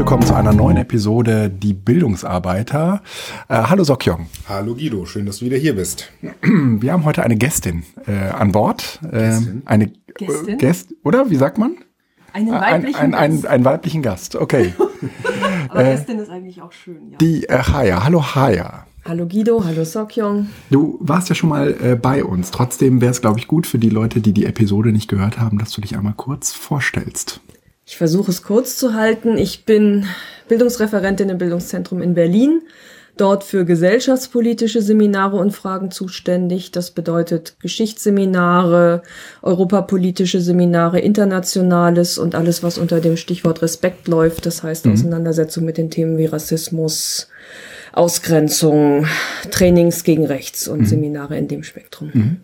willkommen zu einer neuen Episode Die Bildungsarbeiter. Äh, hallo Sokjong. Hallo Guido, schön, dass du wieder hier bist. Wir haben heute eine Gästin äh, an Bord. Äh, eine Gästin? Gäst, oder? Wie sagt man? Einen weiblichen ein, ein, ein, ein, weiblichen Gast, okay. Aber äh, Gästin ist eigentlich auch schön, ja. Die äh, Haya. Hallo Haya. Hallo Guido, hallo Sokyong. Du warst ja schon mal äh, bei uns. Trotzdem wäre es, glaube ich, gut für die Leute, die die Episode nicht gehört haben, dass du dich einmal kurz vorstellst. Ich versuche es kurz zu halten. Ich bin Bildungsreferentin im Bildungszentrum in Berlin, dort für gesellschaftspolitische Seminare und Fragen zuständig. Das bedeutet Geschichtsseminare, europapolitische Seminare, internationales und alles, was unter dem Stichwort Respekt läuft. Das heißt mhm. Auseinandersetzung mit den Themen wie Rassismus, Ausgrenzung, Trainings gegen Rechts und mhm. Seminare in dem Spektrum. Mhm.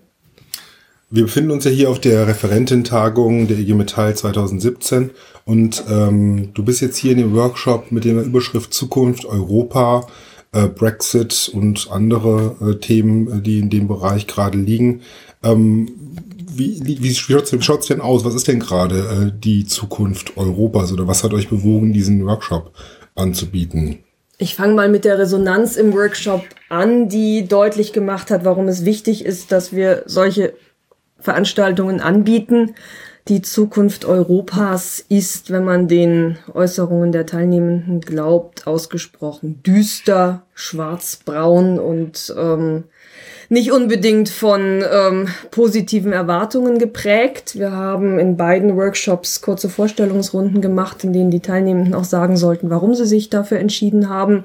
Wir befinden uns ja hier auf der Referententagung der IG Metall 2017 und ähm, du bist jetzt hier in dem Workshop mit der Überschrift Zukunft Europa, äh, Brexit und andere äh, Themen, äh, die in dem Bereich gerade liegen. Ähm, wie, wie schaut es denn aus? Was ist denn gerade äh, die Zukunft Europas oder was hat euch bewogen, diesen Workshop anzubieten? Ich fange mal mit der Resonanz im Workshop an, die deutlich gemacht hat, warum es wichtig ist, dass wir solche Veranstaltungen anbieten. Die Zukunft Europas ist, wenn man den Äußerungen der Teilnehmenden glaubt, ausgesprochen düster, schwarzbraun und ähm, nicht unbedingt von ähm, positiven Erwartungen geprägt. Wir haben in beiden Workshops kurze Vorstellungsrunden gemacht, in denen die Teilnehmenden auch sagen sollten, warum sie sich dafür entschieden haben,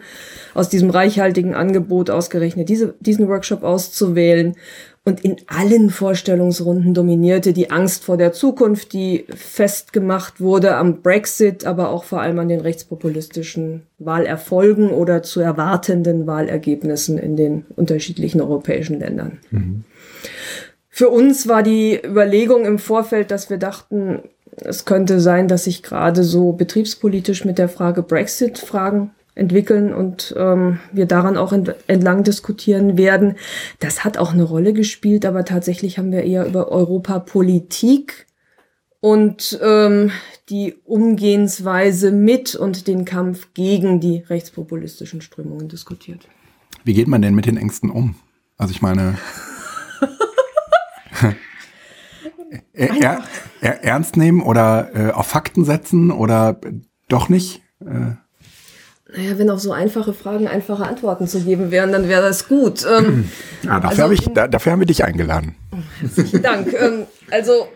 aus diesem reichhaltigen Angebot ausgerechnet diese, diesen Workshop auszuwählen. Und in allen Vorstellungsrunden dominierte die Angst vor der Zukunft, die festgemacht wurde am Brexit, aber auch vor allem an den rechtspopulistischen Wahlerfolgen oder zu erwartenden Wahlergebnissen in den unterschiedlichen europäischen Ländern. Mhm. Für uns war die Überlegung im Vorfeld, dass wir dachten, es könnte sein, dass sich gerade so betriebspolitisch mit der Frage Brexit Fragen entwickeln und ähm, wir daran auch ent entlang diskutieren werden. Das hat auch eine Rolle gespielt, aber tatsächlich haben wir eher über Europapolitik und ähm, die Umgehensweise mit und den Kampf gegen die rechtspopulistischen Strömungen diskutiert. Wie geht man denn mit den Ängsten um? Also ich meine, er, er, ernst nehmen oder äh, auf Fakten setzen oder doch nicht? Äh naja, wenn auf so einfache Fragen einfache Antworten zu geben wären, dann wäre das gut. Ähm, ja, dafür, also, hab ich, da, dafür haben wir dich eingeladen. Herzlichen Dank. ähm, also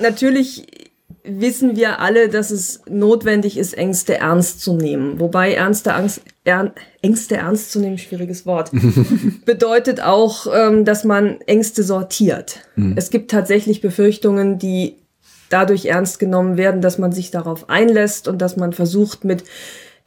natürlich wissen wir alle, dass es notwendig ist, Ängste ernst zu nehmen. Wobei ernste Angst, er, Ängste ernst zu nehmen, schwieriges Wort, bedeutet auch, ähm, dass man Ängste sortiert. Mhm. Es gibt tatsächlich Befürchtungen, die dadurch ernst genommen werden, dass man sich darauf einlässt und dass man versucht, mit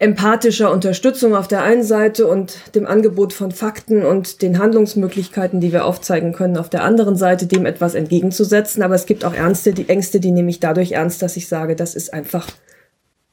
empathischer Unterstützung auf der einen Seite und dem Angebot von Fakten und den Handlungsmöglichkeiten, die wir aufzeigen können, auf der anderen Seite dem etwas entgegenzusetzen. Aber es gibt auch Ernste, die Ängste, die nehme ich dadurch ernst, dass ich sage, das ist einfach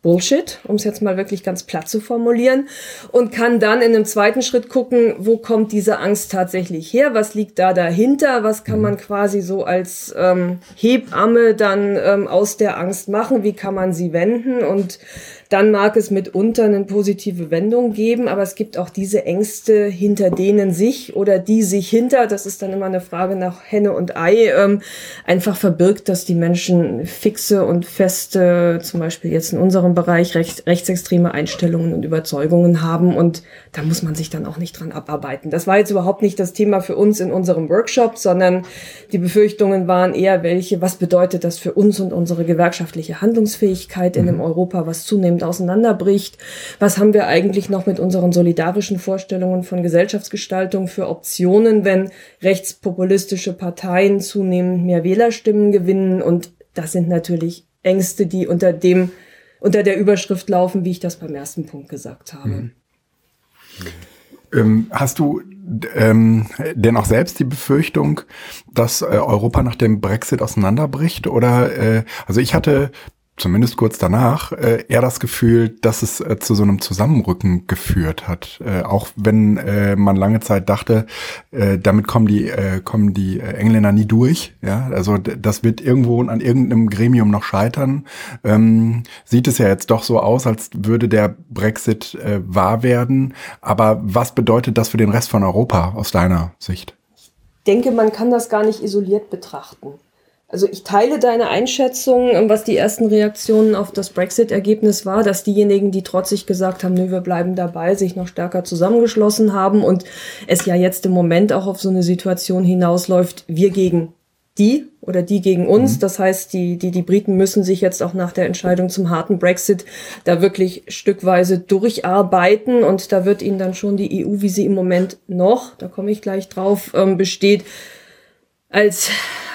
Bullshit, um es jetzt mal wirklich ganz platt zu formulieren, und kann dann in einem zweiten Schritt gucken, wo kommt diese Angst tatsächlich her, was liegt da dahinter, was kann man quasi so als ähm, Hebamme dann ähm, aus der Angst machen, wie kann man sie wenden? Und dann mag es mitunter eine positive Wendung geben, aber es gibt auch diese Ängste, hinter denen sich oder die sich hinter, das ist dann immer eine Frage nach Henne und Ei, ähm, einfach verbirgt, dass die Menschen fixe und feste, zum Beispiel jetzt in unserem Bereich, recht, rechtsextreme Einstellungen und Überzeugungen haben und da muss man sich dann auch nicht dran abarbeiten. Das war jetzt überhaupt nicht das Thema für uns in unserem Workshop, sondern die Befürchtungen waren eher welche, was bedeutet das für uns und unsere gewerkschaftliche Handlungsfähigkeit in einem mhm. Europa, was zunehmend zunehmend auseinanderbricht. Was haben wir eigentlich noch mit unseren solidarischen Vorstellungen von Gesellschaftsgestaltung für Optionen, wenn rechtspopulistische Parteien zunehmend mehr Wählerstimmen gewinnen? Und das sind natürlich Ängste, die unter dem, unter der Überschrift laufen, wie ich das beim ersten Punkt gesagt habe. Mhm. Ähm, hast du ähm, denn auch selbst die Befürchtung, dass äh, Europa nach dem Brexit auseinanderbricht? Oder äh, also ich hatte zumindest kurz danach, äh, eher das Gefühl, dass es äh, zu so einem Zusammenrücken geführt hat. Äh, auch wenn äh, man lange Zeit dachte, äh, damit kommen die, äh, kommen die äh, Engländer nie durch. Ja, also das wird irgendwo an irgendeinem Gremium noch scheitern. Ähm, sieht es ja jetzt doch so aus, als würde der Brexit äh, wahr werden. Aber was bedeutet das für den Rest von Europa aus deiner Sicht? Ich denke, man kann das gar nicht isoliert betrachten. Also ich teile deine Einschätzung, was die ersten Reaktionen auf das Brexit-Ergebnis war, dass diejenigen, die trotzig gesagt haben, nö, wir bleiben dabei, sich noch stärker zusammengeschlossen haben und es ja jetzt im Moment auch auf so eine Situation hinausläuft, wir gegen die oder die gegen uns. Mhm. Das heißt, die, die, die Briten müssen sich jetzt auch nach der Entscheidung zum harten Brexit da wirklich stückweise durcharbeiten und da wird ihnen dann schon die EU, wie sie im Moment noch, da komme ich gleich drauf, ähm, besteht, als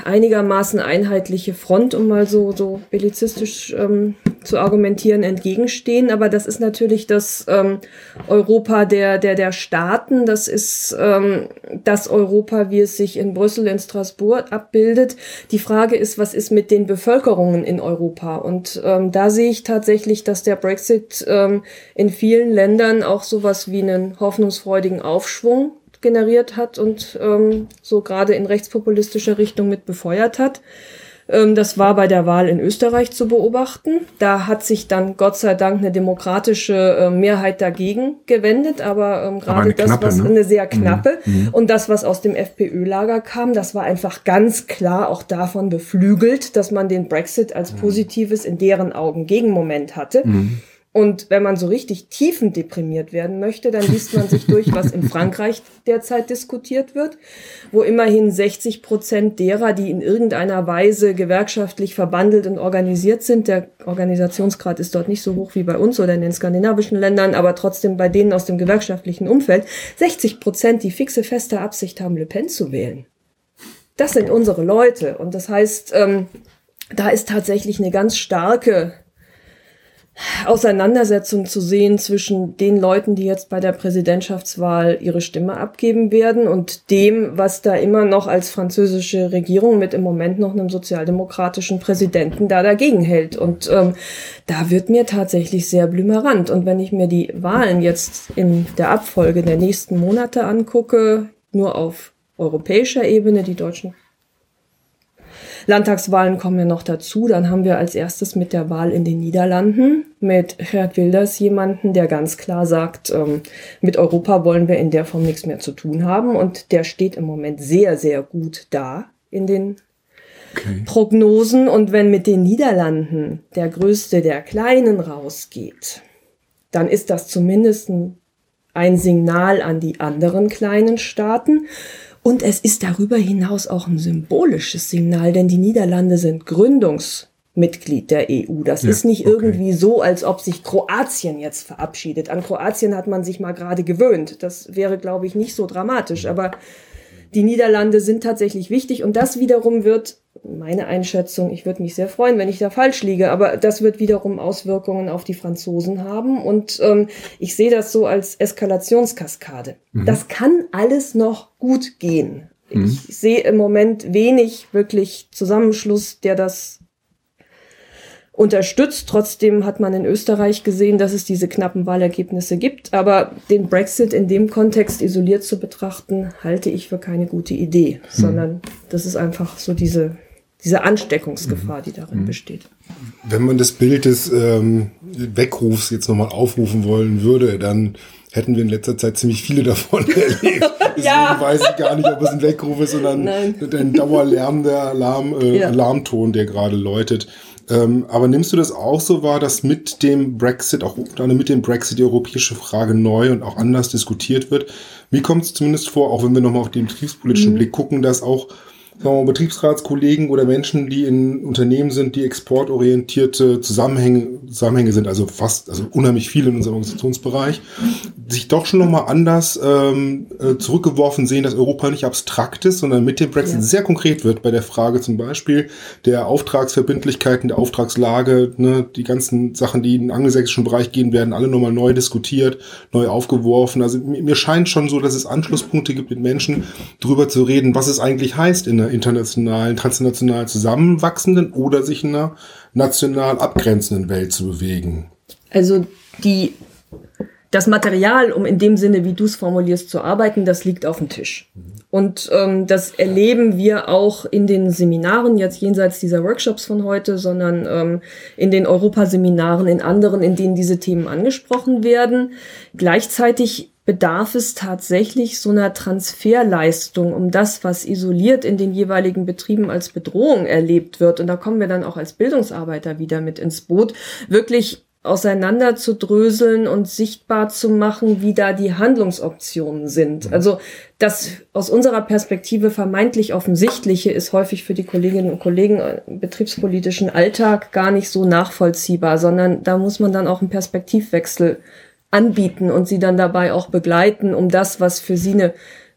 einigermaßen einheitliche Front, um mal so, so bellizistisch ähm, zu argumentieren, entgegenstehen. Aber das ist natürlich das ähm, Europa der, der, der Staaten. Das ist ähm, das Europa, wie es sich in Brüssel, in Straßburg abbildet. Die Frage ist, was ist mit den Bevölkerungen in Europa? Und ähm, da sehe ich tatsächlich, dass der Brexit ähm, in vielen Ländern auch sowas wie einen hoffnungsfreudigen Aufschwung generiert hat und ähm, so gerade in rechtspopulistischer Richtung mit befeuert hat. Ähm, das war bei der Wahl in Österreich zu beobachten. Da hat sich dann Gott sei Dank eine demokratische äh, Mehrheit dagegen gewendet, aber ähm, gerade das, was ne? eine sehr knappe mhm. mhm. und das, was aus dem FPÖ-Lager kam, das war einfach ganz klar auch davon beflügelt, dass man den Brexit als mhm. positives in deren Augen Gegenmoment hatte. Mhm. Und wenn man so richtig tiefendeprimiert werden möchte, dann liest man sich durch, was in Frankreich derzeit diskutiert wird, wo immerhin 60 Prozent derer, die in irgendeiner Weise gewerkschaftlich verbandelt und organisiert sind, der Organisationsgrad ist dort nicht so hoch wie bei uns oder in den skandinavischen Ländern, aber trotzdem bei denen aus dem gewerkschaftlichen Umfeld, 60 Prozent, die fixe feste Absicht haben, Le Pen zu wählen. Das sind unsere Leute. Und das heißt, ähm, da ist tatsächlich eine ganz starke Auseinandersetzung zu sehen zwischen den Leuten, die jetzt bei der Präsidentschaftswahl ihre Stimme abgeben werden und dem, was da immer noch als französische Regierung mit im Moment noch einem sozialdemokratischen Präsidenten da dagegen hält. Und ähm, da wird mir tatsächlich sehr blümerant. Und wenn ich mir die Wahlen jetzt in der Abfolge der nächsten Monate angucke, nur auf europäischer Ebene, die deutschen Landtagswahlen kommen ja noch dazu. Dann haben wir als erstes mit der Wahl in den Niederlanden mit Gerd Wilders jemanden, der ganz klar sagt, ähm, mit Europa wollen wir in der Form nichts mehr zu tun haben. Und der steht im Moment sehr, sehr gut da in den okay. Prognosen. Und wenn mit den Niederlanden der größte der Kleinen rausgeht, dann ist das zumindest ein Signal an die anderen kleinen Staaten. Und es ist darüber hinaus auch ein symbolisches Signal, denn die Niederlande sind Gründungsmitglied der EU. Das ja, ist nicht okay. irgendwie so, als ob sich Kroatien jetzt verabschiedet. An Kroatien hat man sich mal gerade gewöhnt. Das wäre, glaube ich, nicht so dramatisch. Aber die Niederlande sind tatsächlich wichtig und das wiederum wird meine Einschätzung, ich würde mich sehr freuen, wenn ich da falsch liege, aber das wird wiederum Auswirkungen auf die Franzosen haben und ähm, ich sehe das so als Eskalationskaskade. Mhm. Das kann alles noch gut gehen. Mhm. Ich sehe im Moment wenig wirklich Zusammenschluss, der das unterstützt. Trotzdem hat man in Österreich gesehen, dass es diese knappen Wahlergebnisse gibt. Aber den Brexit in dem Kontext isoliert zu betrachten, halte ich für keine gute Idee, mhm. sondern das ist einfach so diese, diese Ansteckungsgefahr, die darin mhm. besteht. Wenn man das Bild des ähm, Weckrufs jetzt nochmal aufrufen wollen würde, dann hätten wir in letzter Zeit ziemlich viele davon erlebt. Deswegen ja. weiß ich gar nicht, ob es ein Weckruf ist, sondern Nein. ein dauerlärmender Alarm, äh, ja. Alarmton, der gerade läutet. Ähm, aber nimmst du das auch so wahr, dass mit dem Brexit, auch mit dem Brexit die europäische Frage neu und auch anders diskutiert wird? Mir kommt es zumindest vor, auch wenn wir nochmal auf den betriebspolitischen mhm. Blick gucken, dass auch mal, Betriebsratskollegen oder Menschen, die in Unternehmen sind, die exportorientierte Zusammenhänge, Zusammenhänge sind, also fast, also unheimlich viele in unserem Organisationsbereich, sich doch schon nochmal anders ähm, äh, zurückgeworfen sehen, dass Europa nicht abstrakt ist, sondern mit dem Brexit ja. sehr konkret wird bei der Frage zum Beispiel der Auftragsverbindlichkeiten, der Auftragslage, ne, die ganzen Sachen, die in den angelsächsischen Bereich gehen, werden alle nochmal neu diskutiert, neu aufgeworfen. Also mir scheint schon so, dass es Anschlusspunkte gibt mit Menschen, darüber zu reden, was es eigentlich heißt, in einer internationalen, transnational zusammenwachsenden oder sich in einer national abgrenzenden Welt zu bewegen. Also die das Material, um in dem Sinne, wie du es formulierst, zu arbeiten, das liegt auf dem Tisch. Und ähm, das erleben wir auch in den Seminaren, jetzt jenseits dieser Workshops von heute, sondern ähm, in den Europaseminaren, in anderen, in denen diese Themen angesprochen werden. Gleichzeitig bedarf es tatsächlich so einer Transferleistung, um das, was isoliert in den jeweiligen Betrieben als Bedrohung erlebt wird, und da kommen wir dann auch als Bildungsarbeiter wieder mit ins Boot, wirklich auseinander zu dröseln und sichtbar zu machen, wie da die Handlungsoptionen sind. Mhm. Also das aus unserer Perspektive vermeintlich offensichtliche ist häufig für die Kolleginnen und Kollegen im betriebspolitischen Alltag gar nicht so nachvollziehbar, sondern da muss man dann auch einen Perspektivwechsel anbieten und sie dann dabei auch begleiten, um das, was für sie eine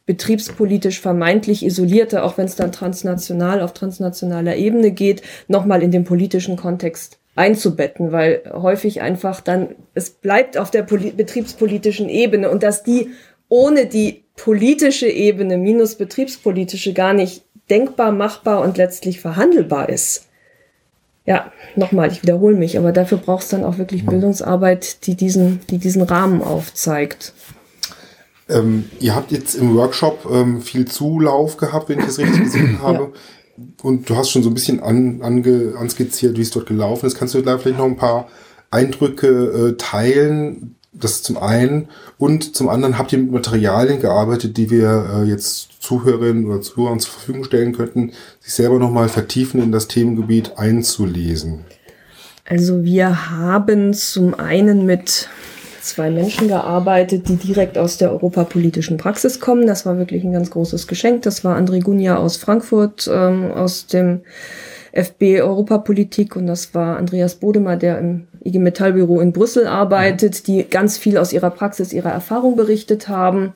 betriebspolitisch vermeintlich isolierte, auch wenn es dann transnational auf transnationaler Ebene geht, nochmal in den politischen Kontext einzubetten, weil häufig einfach dann, es bleibt auf der betriebspolitischen Ebene und dass die ohne die politische Ebene minus betriebspolitische gar nicht denkbar, machbar und letztlich verhandelbar ist. Ja, nochmal, ich wiederhole mich, aber dafür braucht es dann auch wirklich Bildungsarbeit, die diesen, die diesen Rahmen aufzeigt. Ähm, ihr habt jetzt im Workshop ähm, viel Zulauf gehabt, wenn ich das richtig gesehen habe. Ja und du hast schon so ein bisschen an, ange, anskizziert, wie es dort gelaufen ist. Kannst du vielleicht noch ein paar Eindrücke äh, teilen? Das zum einen. Und zum anderen habt ihr mit Materialien gearbeitet, die wir äh, jetzt Zuhörerinnen oder Zuhörern zur Verfügung stellen könnten, sich selber nochmal vertiefen in das Themengebiet einzulesen. Also wir haben zum einen mit zwei Menschen gearbeitet, die direkt aus der europapolitischen Praxis kommen. Das war wirklich ein ganz großes Geschenk. Das war André Gunja aus Frankfurt, ähm, aus dem FB Europapolitik und das war Andreas Bodemer, der im IG Metallbüro in Brüssel arbeitet, die ganz viel aus ihrer Praxis, ihrer Erfahrung berichtet haben,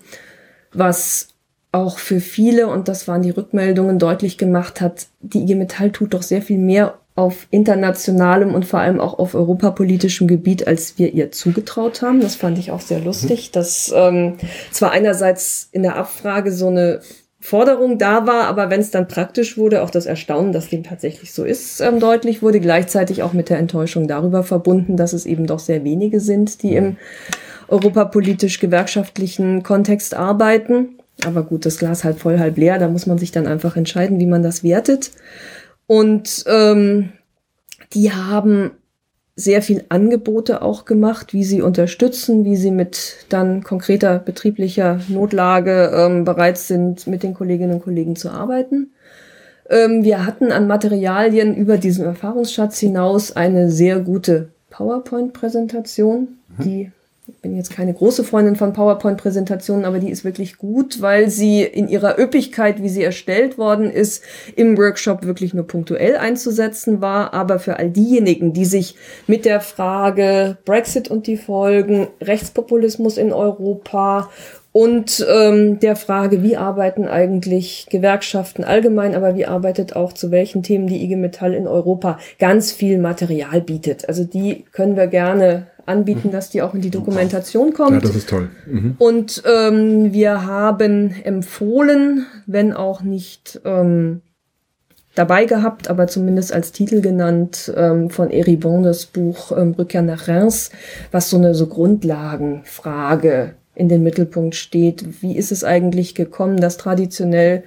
was auch für viele, und das waren die Rückmeldungen, deutlich gemacht hat, die IG Metall tut doch sehr viel mehr, auf internationalem und vor allem auch auf europapolitischem Gebiet, als wir ihr zugetraut haben. Das fand ich auch sehr lustig, mhm. dass ähm, zwar einerseits in der Abfrage so eine Forderung da war, aber wenn es dann praktisch wurde, auch das Erstaunen, dass dem tatsächlich so ist, ähm, deutlich wurde, gleichzeitig auch mit der Enttäuschung darüber verbunden, dass es eben doch sehr wenige sind, die im europapolitisch-gewerkschaftlichen Kontext arbeiten. Aber gut, das Glas halb voll, halb leer, da muss man sich dann einfach entscheiden, wie man das wertet. Und ähm, die haben sehr viel Angebote auch gemacht, wie sie unterstützen, wie sie mit dann konkreter betrieblicher Notlage ähm, bereit sind, mit den Kolleginnen und Kollegen zu arbeiten. Ähm, wir hatten an Materialien über diesen Erfahrungsschatz hinaus eine sehr gute PowerPoint-Präsentation, mhm. die bin jetzt keine große Freundin von PowerPoint-Präsentationen, aber die ist wirklich gut, weil sie in ihrer Üppigkeit, wie sie erstellt worden ist, im Workshop wirklich nur punktuell einzusetzen war. Aber für all diejenigen, die sich mit der Frage Brexit und die Folgen, Rechtspopulismus in Europa und ähm, der Frage, wie arbeiten eigentlich Gewerkschaften allgemein, aber wie arbeitet auch zu welchen Themen die IG Metall in Europa ganz viel Material bietet. Also die können wir gerne anbieten, mhm. dass die auch in die Dokumentation kommt. Ja, das ist toll. Mhm. Und ähm, wir haben empfohlen, wenn auch nicht ähm, dabei gehabt, aber zumindest als Titel genannt, ähm, von Eribon das Buch ähm, Rückkehr nach Reims, was so eine so Grundlagenfrage in den Mittelpunkt steht. Wie ist es eigentlich gekommen, dass traditionell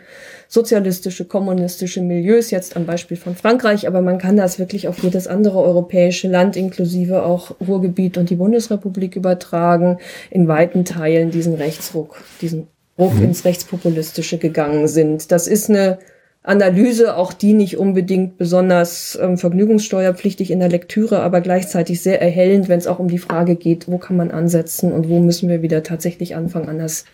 sozialistische, kommunistische Milieus, jetzt am Beispiel von Frankreich, aber man kann das wirklich auf jedes andere europäische Land, inklusive auch Ruhrgebiet und die Bundesrepublik übertragen, in weiten Teilen diesen Rechtsruck, diesen Ruck mhm. ins Rechtspopulistische gegangen sind. Das ist eine Analyse, auch die nicht unbedingt besonders ähm, vergnügungssteuerpflichtig in der Lektüre, aber gleichzeitig sehr erhellend, wenn es auch um die Frage geht, wo kann man ansetzen und wo müssen wir wieder tatsächlich anfangen, anders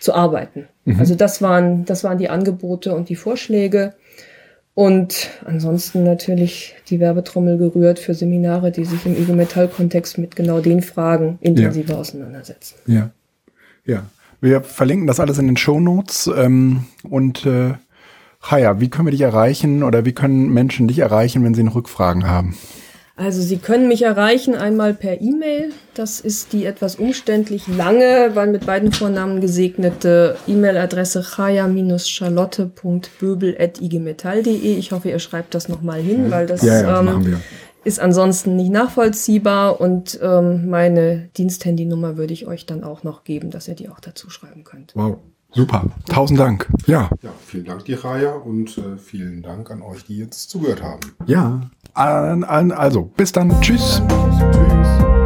zu arbeiten. Mhm. Also das waren, das waren die Angebote und die Vorschläge. Und ansonsten natürlich die Werbetrommel gerührt für Seminare, die sich im IG Metall-Kontext mit genau den Fragen intensiver ja. auseinandersetzen. Ja. Ja, wir verlinken das alles in den Show Notes ähm, und äh, Chaya, wie können wir dich erreichen oder wie können Menschen dich erreichen, wenn sie noch Rückfragen haben? Also Sie können mich erreichen einmal per E-Mail. Das ist die etwas umständlich lange, weil mit beiden Vornamen gesegnete E-Mail-Adresse chaya-charlotte.böbel.igmetall.de. Ich hoffe, ihr schreibt das nochmal hin, weil das Ja, ja, ähm, ist ansonsten nicht nachvollziehbar. Und ähm, meine Diensthandynummer würde ich euch dann auch noch geben, dass ihr die auch dazu schreiben könnt. Wow. Super, tausend Dank. Ja, Ja, vielen Dank dir, Raya, und äh, vielen Dank an euch, die jetzt zugehört haben. ja. An, an, also, bis dann. Tschüss. Tschüss.